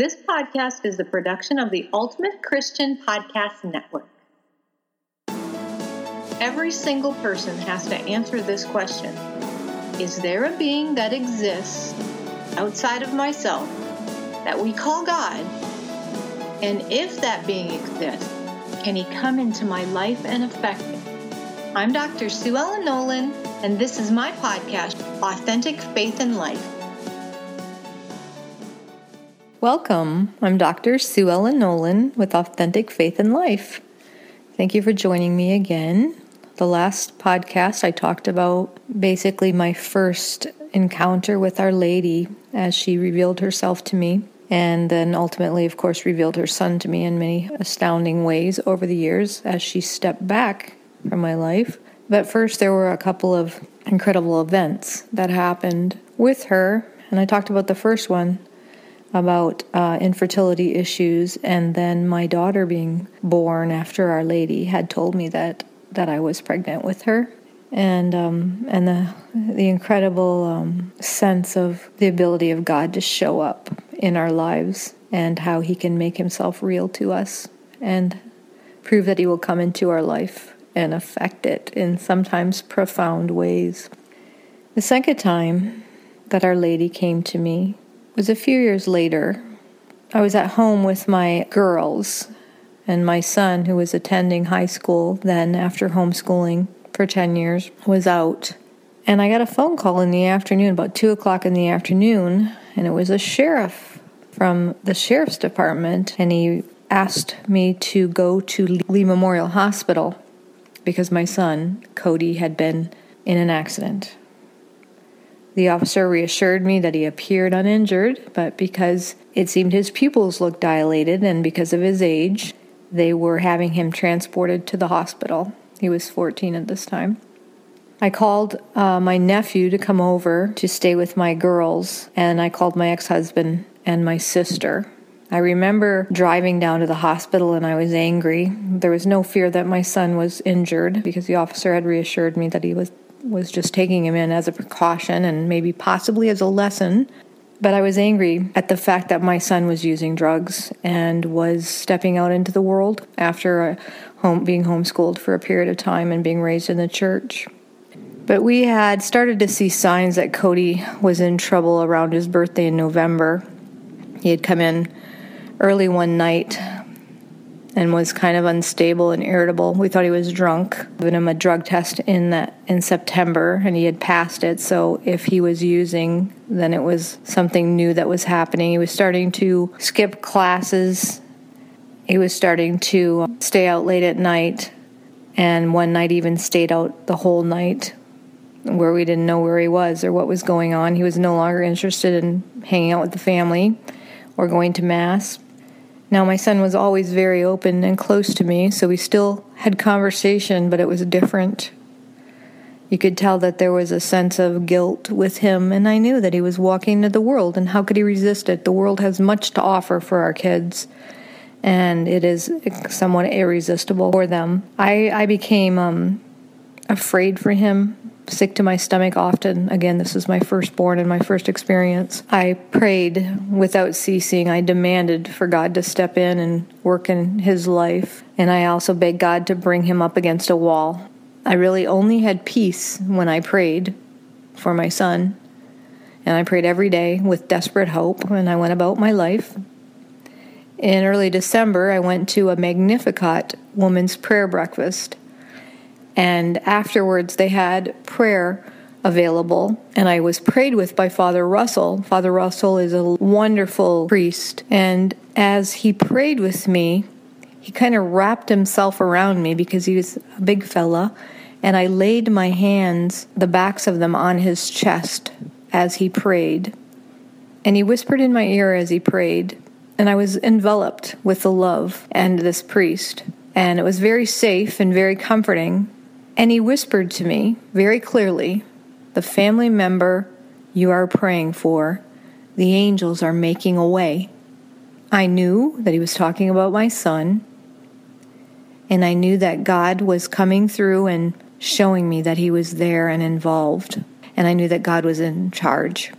This podcast is the production of the Ultimate Christian Podcast Network. Every single person has to answer this question Is there a being that exists outside of myself that we call God? And if that being exists, can he come into my life and affect me? I'm Dr. Sue Ellen Nolan, and this is my podcast, Authentic Faith and Life. Welcome. I'm Dr. Sue Ellen Nolan with Authentic Faith in Life. Thank you for joining me again. The last podcast, I talked about basically my first encounter with Our Lady as she revealed herself to me, and then ultimately, of course, revealed her son to me in many astounding ways over the years as she stepped back from my life. But first, there were a couple of incredible events that happened with her, and I talked about the first one about uh, infertility issues, and then my daughter being born after Our Lady had told me that that I was pregnant with her, and um, and the the incredible um, sense of the ability of God to show up in our lives and how He can make Himself real to us and prove that He will come into our life and affect it in sometimes profound ways. The second time that Our Lady came to me was a few years later. I was at home with my girls and my son, who was attending high school then after homeschooling for 10 years, was out. And I got a phone call in the afternoon, about 2 o'clock in the afternoon, and it was a sheriff from the sheriff's department, and he asked me to go to Lee Memorial Hospital because my son, Cody, had been in an accident. The officer reassured me that he appeared uninjured, but because it seemed his pupils looked dilated and because of his age, they were having him transported to the hospital. He was 14 at this time. I called uh, my nephew to come over to stay with my girls, and I called my ex husband and my sister. I remember driving down to the hospital and I was angry. There was no fear that my son was injured because the officer had reassured me that he was was just taking him in as a precaution and maybe possibly as a lesson. But I was angry at the fact that my son was using drugs and was stepping out into the world after uh, home, being homeschooled for a period of time and being raised in the church. But we had started to see signs that Cody was in trouble around his birthday in November. He had come in early one night and was kind of unstable and irritable. We thought he was drunk. Given him a drug test in that in September, and he had passed it. So if he was using, then it was something new that was happening. He was starting to skip classes. He was starting to stay out late at night, and one night even stayed out the whole night, where we didn't know where he was or what was going on. He was no longer interested in hanging out with the family or going to mass now, my son was always very open and close to me, so we still had conversation, but it was different. You could tell that there was a sense of guilt with him, and I knew that he was walking into the world, and how could he resist it? The world has much to offer for our kids, and it is somewhat irresistible for them. I, I became um, afraid for him sick to my stomach often. Again, this was my firstborn and my first experience. I prayed without ceasing. I demanded for God to step in and work in his life. And I also begged God to bring him up against a wall. I really only had peace when I prayed for my son. And I prayed every day with desperate hope, and I went about my life. In early December, I went to a Magnificat woman's prayer breakfast and afterwards, they had prayer available, and I was prayed with by Father Russell. Father Russell is a wonderful priest, and as he prayed with me, he kind of wrapped himself around me because he was a big fella, and I laid my hands, the backs of them, on his chest as he prayed. And he whispered in my ear as he prayed, and I was enveloped with the love and this priest. And it was very safe and very comforting and he whispered to me very clearly the family member you are praying for, the angels are making a way. I knew that he was talking about my son, and I knew that God was coming through and showing me that he was there and involved, and I knew that God was in charge.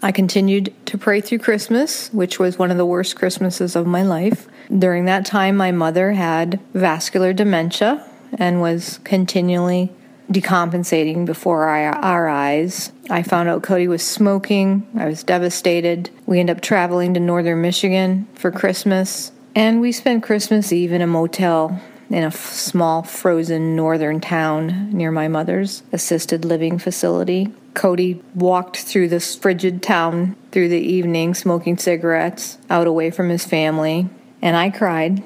I continued to pray through Christmas, which was one of the worst Christmases of my life. During that time, my mother had vascular dementia and was continually decompensating before our eyes. I found out Cody was smoking. I was devastated. We ended up traveling to northern Michigan for Christmas, and we spent Christmas Eve in a motel in a f- small frozen northern town near my mother's assisted living facility. Cody walked through this frigid town through the evening, smoking cigarettes, out away from his family, and I cried.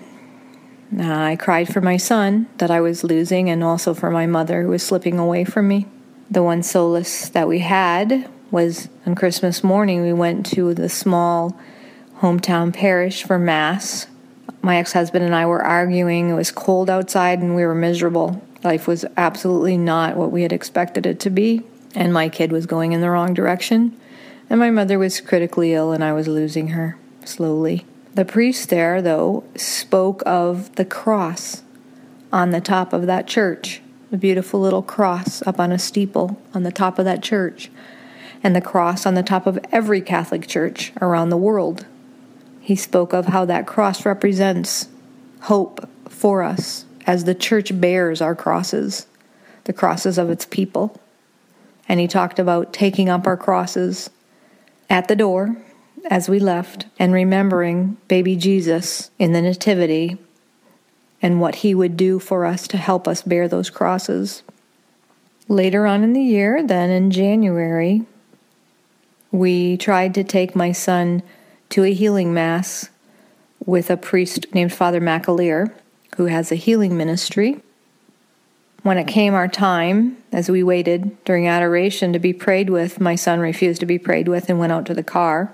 I cried for my son that I was losing and also for my mother who was slipping away from me. The one solace that we had was on Christmas morning, we went to the small hometown parish for Mass. My ex husband and I were arguing. It was cold outside and we were miserable. Life was absolutely not what we had expected it to be, and my kid was going in the wrong direction. And my mother was critically ill, and I was losing her slowly. The priest there, though, spoke of the cross on the top of that church, a beautiful little cross up on a steeple on the top of that church, and the cross on the top of every Catholic church around the world. He spoke of how that cross represents hope for us as the church bears our crosses, the crosses of its people. And he talked about taking up our crosses at the door as we left and remembering baby Jesus in the Nativity and what he would do for us to help us bear those crosses. Later on in the year, then in January, we tried to take my son to a healing mass with a priest named Father McAlear, who has a healing ministry. When it came our time, as we waited during adoration to be prayed with, my son refused to be prayed with and went out to the car.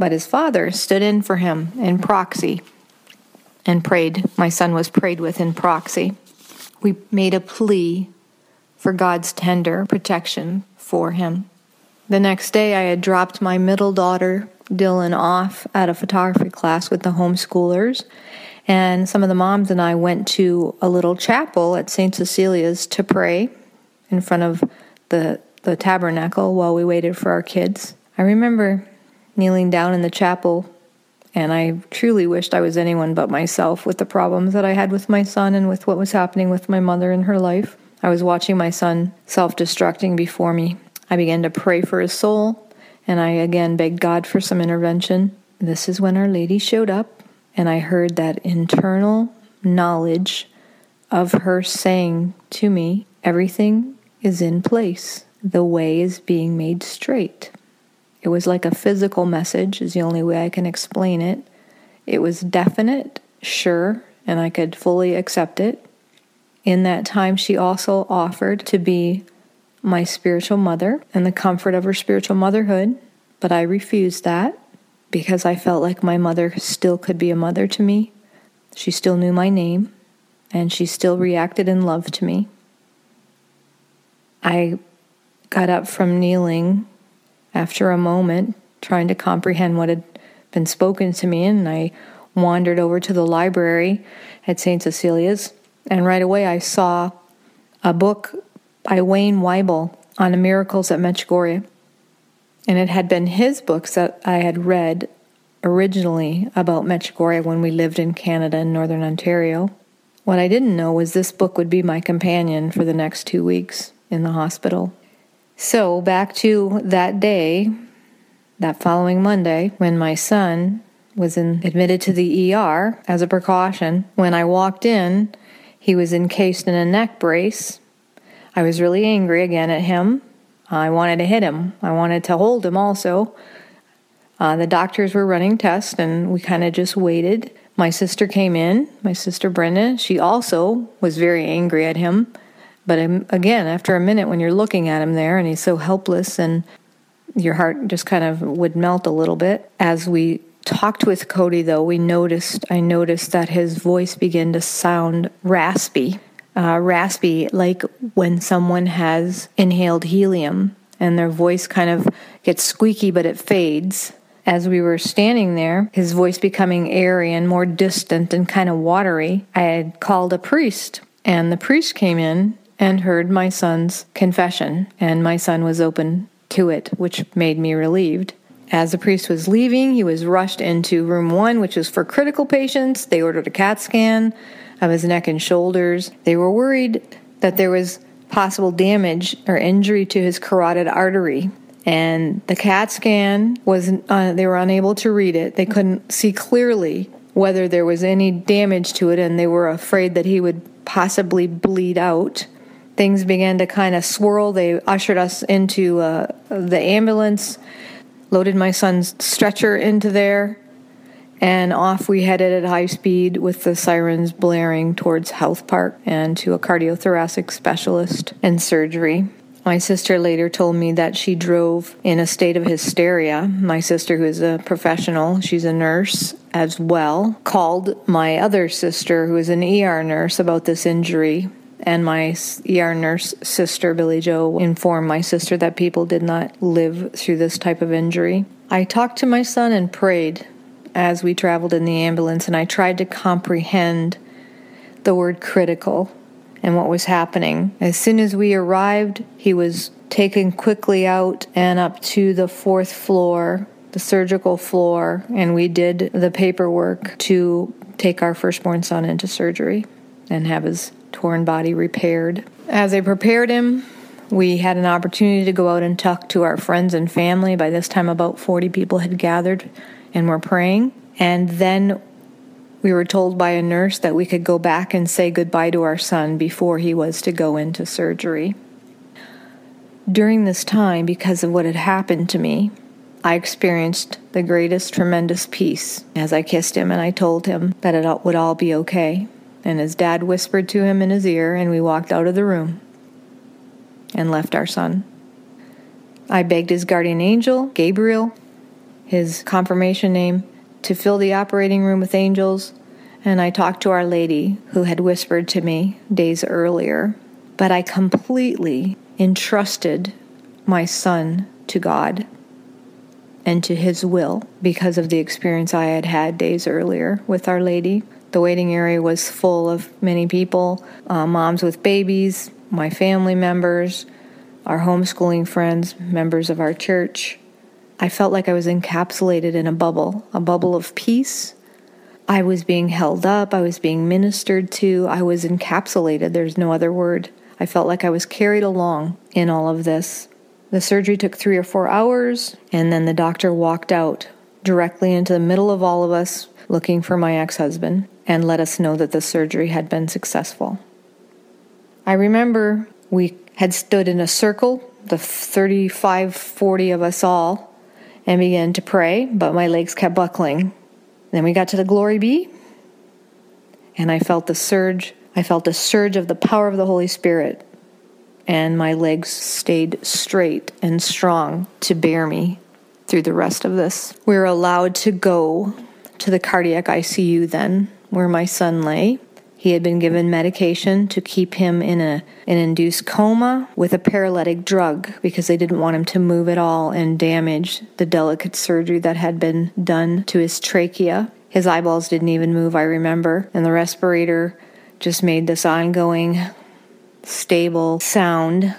But his father stood in for him in proxy and prayed. My son was prayed with in proxy. We made a plea for God's tender protection for him. The next day, I had dropped my middle daughter, Dylan, off at a photography class with the homeschoolers, and some of the moms and I went to a little chapel at St. Cecilia's to pray in front of the, the tabernacle while we waited for our kids. I remember kneeling down in the chapel, and I truly wished I was anyone but myself with the problems that I had with my son and with what was happening with my mother in her life. I was watching my son self destructing before me. I began to pray for his soul, and I again begged God for some intervention. This is when Our Lady showed up, and I heard that internal knowledge of her saying to me, Everything is in place, the way is being made straight. It was like a physical message, is the only way I can explain it. It was definite, sure, and I could fully accept it. In that time, she also offered to be my spiritual mother and the comfort of her spiritual motherhood, but I refused that because I felt like my mother still could be a mother to me. She still knew my name, and she still reacted in love to me. I got up from kneeling after a moment, trying to comprehend what had been spoken to me, and I wandered over to the library at St. Cecilia's, and right away I saw a book by Wayne Weible on the miracles at Medjugorje. And it had been his books that I had read originally about Medjugorje when we lived in Canada in Northern Ontario. What I didn't know was this book would be my companion for the next two weeks in the hospital. So, back to that day, that following Monday, when my son was in, admitted to the ER as a precaution. When I walked in, he was encased in a neck brace. I was really angry again at him. I wanted to hit him. I wanted to hold him also. Uh, the doctors were running tests, and we kind of just waited. My sister came in, my sister Brenda. She also was very angry at him. But again, after a minute, when you're looking at him there and he's so helpless and your heart just kind of would melt a little bit. As we talked with Cody, though, we noticed, I noticed that his voice began to sound raspy. Uh, raspy, like when someone has inhaled helium and their voice kind of gets squeaky, but it fades. As we were standing there, his voice becoming airy and more distant and kind of watery, I had called a priest, and the priest came in and heard my son's confession, and my son was open to it, which made me relieved. As the priest was leaving, he was rushed into room one, which was for critical patients. They ordered a CAT scan of his neck and shoulders. They were worried that there was possible damage or injury to his carotid artery. And the CAT scan was, uh, they were unable to read it. They couldn't see clearly whether there was any damage to it, and they were afraid that he would possibly bleed out. Things began to kind of swirl. They ushered us into uh, the ambulance, loaded my son's stretcher into there, and off we headed at high speed with the sirens blaring towards Health Park and to a cardiothoracic specialist and surgery. My sister later told me that she drove in a state of hysteria. My sister, who is a professional, she's a nurse as well, called my other sister, who is an ER nurse, about this injury. And my ER nurse sister, Billy Joe, informed my sister that people did not live through this type of injury. I talked to my son and prayed as we traveled in the ambulance, and I tried to comprehend the word critical and what was happening. As soon as we arrived, he was taken quickly out and up to the fourth floor, the surgical floor, and we did the paperwork to take our firstborn son into surgery and have his torn body repaired. As they prepared him, we had an opportunity to go out and talk to our friends and family. By this time, about 40 people had gathered and were praying. And then we were told by a nurse that we could go back and say goodbye to our son before he was to go into surgery. During this time, because of what had happened to me, I experienced the greatest tremendous peace as I kissed him and I told him that it would all be okay. And his dad whispered to him in his ear, and we walked out of the room and left our son. I begged his guardian angel, Gabriel, his confirmation name, to fill the operating room with angels, and I talked to Our Lady, who had whispered to me days earlier. But I completely entrusted my son to God and to His will because of the experience I had had days earlier with Our Lady. The waiting area was full of many people uh, moms with babies, my family members, our homeschooling friends, members of our church. I felt like I was encapsulated in a bubble, a bubble of peace. I was being held up, I was being ministered to, I was encapsulated. There's no other word. I felt like I was carried along in all of this. The surgery took three or four hours, and then the doctor walked out directly into the middle of all of us looking for my ex husband and let us know that the surgery had been successful. I remember we had stood in a circle, the 35, 40 of us all, and began to pray, but my legs kept buckling. Then we got to the glory be, and I felt the surge. I felt a surge of the power of the Holy Spirit, and my legs stayed straight and strong to bear me through the rest of this. We were allowed to go to the cardiac ICU then, where my son lay. He had been given medication to keep him in a, an induced coma with a paralytic drug because they didn't want him to move at all and damage the delicate surgery that had been done to his trachea. His eyeballs didn't even move, I remember, and the respirator just made this ongoing, stable sound,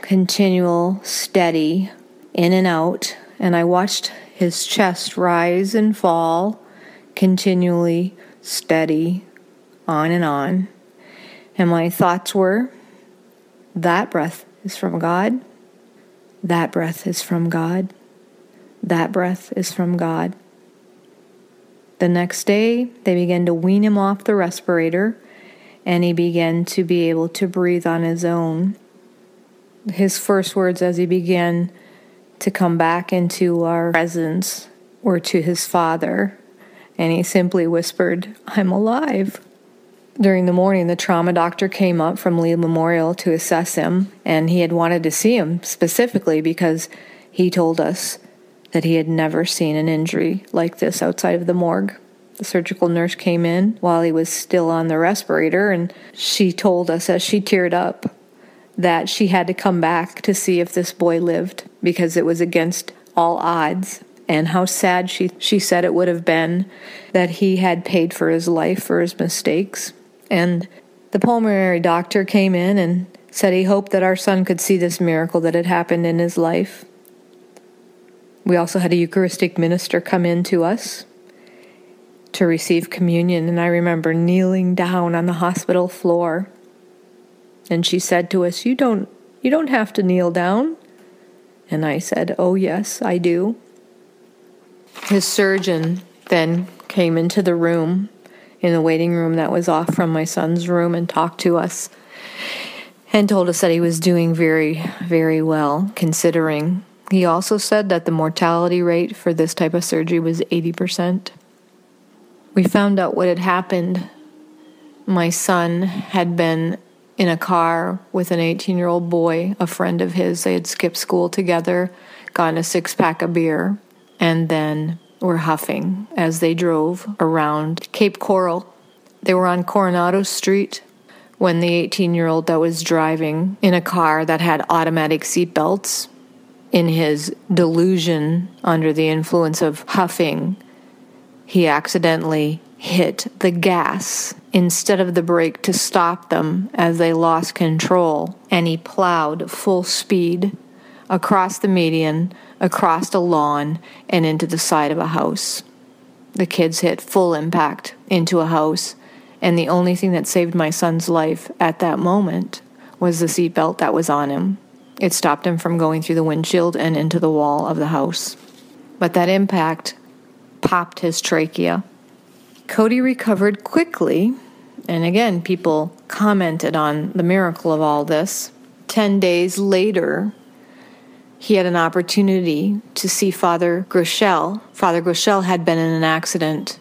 continual, steady, in and out. And I watched his chest rise and fall, continually steady, on and on. And my thoughts were that breath is from God. That breath is from God. That breath is from God. The next day, they began to wean him off the respirator, and he began to be able to breathe on his own. His first words as he began to come back into our presence were to his father, and he simply whispered, I'm alive. During the morning, the trauma doctor came up from Lee Memorial to assess him, and he had wanted to see him specifically because he told us that he had never seen an injury like this outside of the morgue. The surgical nurse came in while he was still on the respirator, and she told us as she teared up that she had to come back to see if this boy lived because it was against all odds and how sad she she said it would have been that he had paid for his life for his mistakes and the pulmonary doctor came in and said he hoped that our son could see this miracle that had happened in his life. We also had a Eucharistic minister come in to us to receive communion, and I remember kneeling down on the hospital floor. And she said to us, "You don't you don't have to kneel down." And I said, "Oh yes, I do." His surgeon then came into the room in the waiting room that was off from my son's room and talked to us and told us that he was doing very, very well considering. He also said that the mortality rate for this type of surgery was 80%. We found out what had happened. My son had been in a car with an 18 year old boy, a friend of his. They had skipped school together, gotten a six pack of beer, and then were huffing as they drove around Cape Coral. They were on Coronado Street when the 18 year old that was driving in a car that had automatic seatbelts, in his delusion under the influence of huffing, he accidentally hit the gas instead of the brake to stop them as they lost control, and he plowed full speed across the median, across a lawn, and into the side of a house. The kids hit full impact into a house and the only thing that saved my son's life at that moment was the seatbelt that was on him. It stopped him from going through the windshield and into the wall of the house. But that impact popped his trachea. Cody recovered quickly, and again, people commented on the miracle of all this. Ten days later, he had an opportunity to see Father Groeschel. Father Groeschel had been in an accident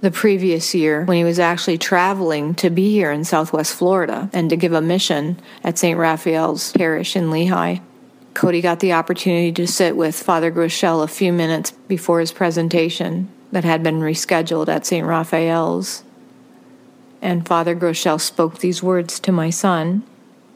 the previous year when he was actually traveling to be here in Southwest Florida and to give a mission at St. Raphael's Parish in Lehigh. Cody got the opportunity to sit with Father Groeschel a few minutes before his presentation that had been rescheduled at St. Raphael's. And Father Groeschel spoke these words to my son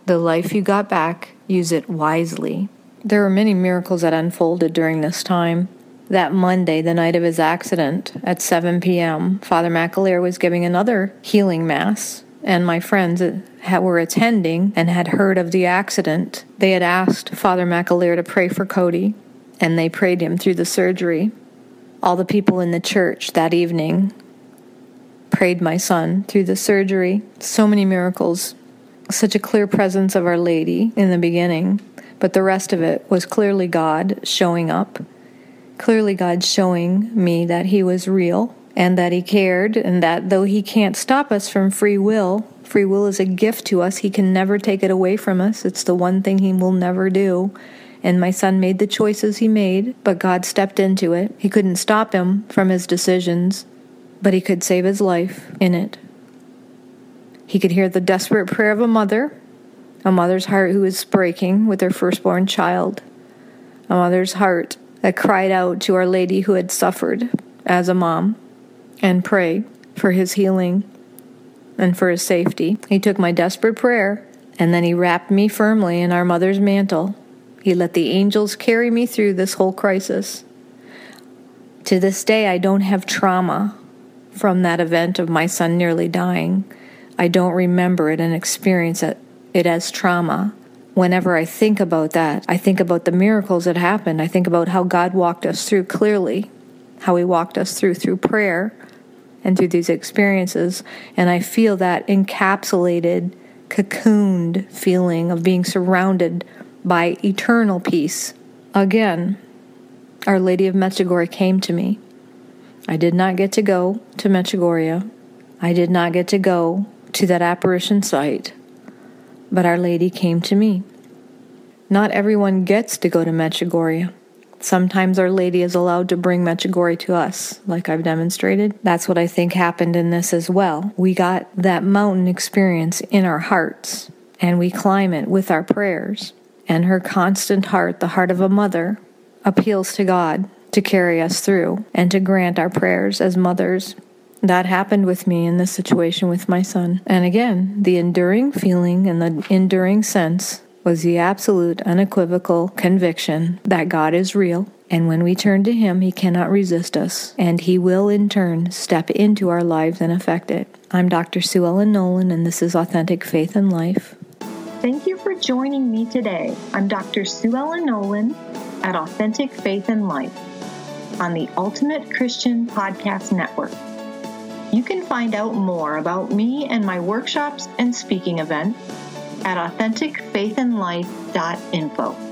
The life you got back, use it wisely. There were many miracles that unfolded during this time. That Monday, the night of his accident, at 7 p.m., Father McAlear was giving another healing mass, and my friends were attending and had heard of the accident. They had asked Father McAlear to pray for Cody, and they prayed him through the surgery. All the people in the church that evening prayed my son through the surgery. So many miracles, such a clear presence of Our Lady in the beginning, but the rest of it was clearly God showing up clearly God showing me that He was real and that He cared, and that though He can't stop us from free will, free will is a gift to us. He can never take it away from us. It's the one thing He will never do. And my son made the choices he made, but God stepped into it. He couldn't stop him from his decisions, but he could save his life in it. He could hear the desperate prayer of a mother, a mother's heart who is breaking with her firstborn child, a mother's heart that cried out to Our Lady who had suffered as a mom and prayed for his healing and for his safety. He took my desperate prayer and then he wrapped me firmly in our mother's mantle. He let the angels carry me through this whole crisis. To this day, I don't have trauma from that event of my son nearly dying. I don't remember it and experience it, it as trauma whenever I think about that, I think about the miracles that happened. I think about how God walked us through clearly, how He walked us through through prayer and through these experiences. And I feel that encapsulated, cocooned feeling of being surrounded by eternal peace. Again, Our Lady of Medjugorje came to me. I did not get to go to Medjugorje. I did not get to go to that apparition site but Our Lady came to me. Not everyone gets to go to Medjugorje. Sometimes Our Lady is allowed to bring Medjugorje to us, like I've demonstrated. That's what I think happened in this as well. We got that mountain experience in our hearts, and we climb it with our prayers. And her constant heart, the heart of a mother, appeals to God to carry us through and to grant our prayers as mothers that happened with me in this situation with my son. And again, the enduring feeling and the enduring sense was the absolute, unequivocal conviction that God is real. And when we turn to Him, He cannot resist us, and He will in turn step into our lives and affect it. I'm Dr. Sue Ellen Nolan, and this is Authentic Faith and Life. Thank you for joining me today. I'm Dr. Sue Ellen Nolan at Authentic Faith and Life on the Ultimate Christian Podcast Network. You can find out more about me and my workshops and speaking events at authenticfaithandlife.info.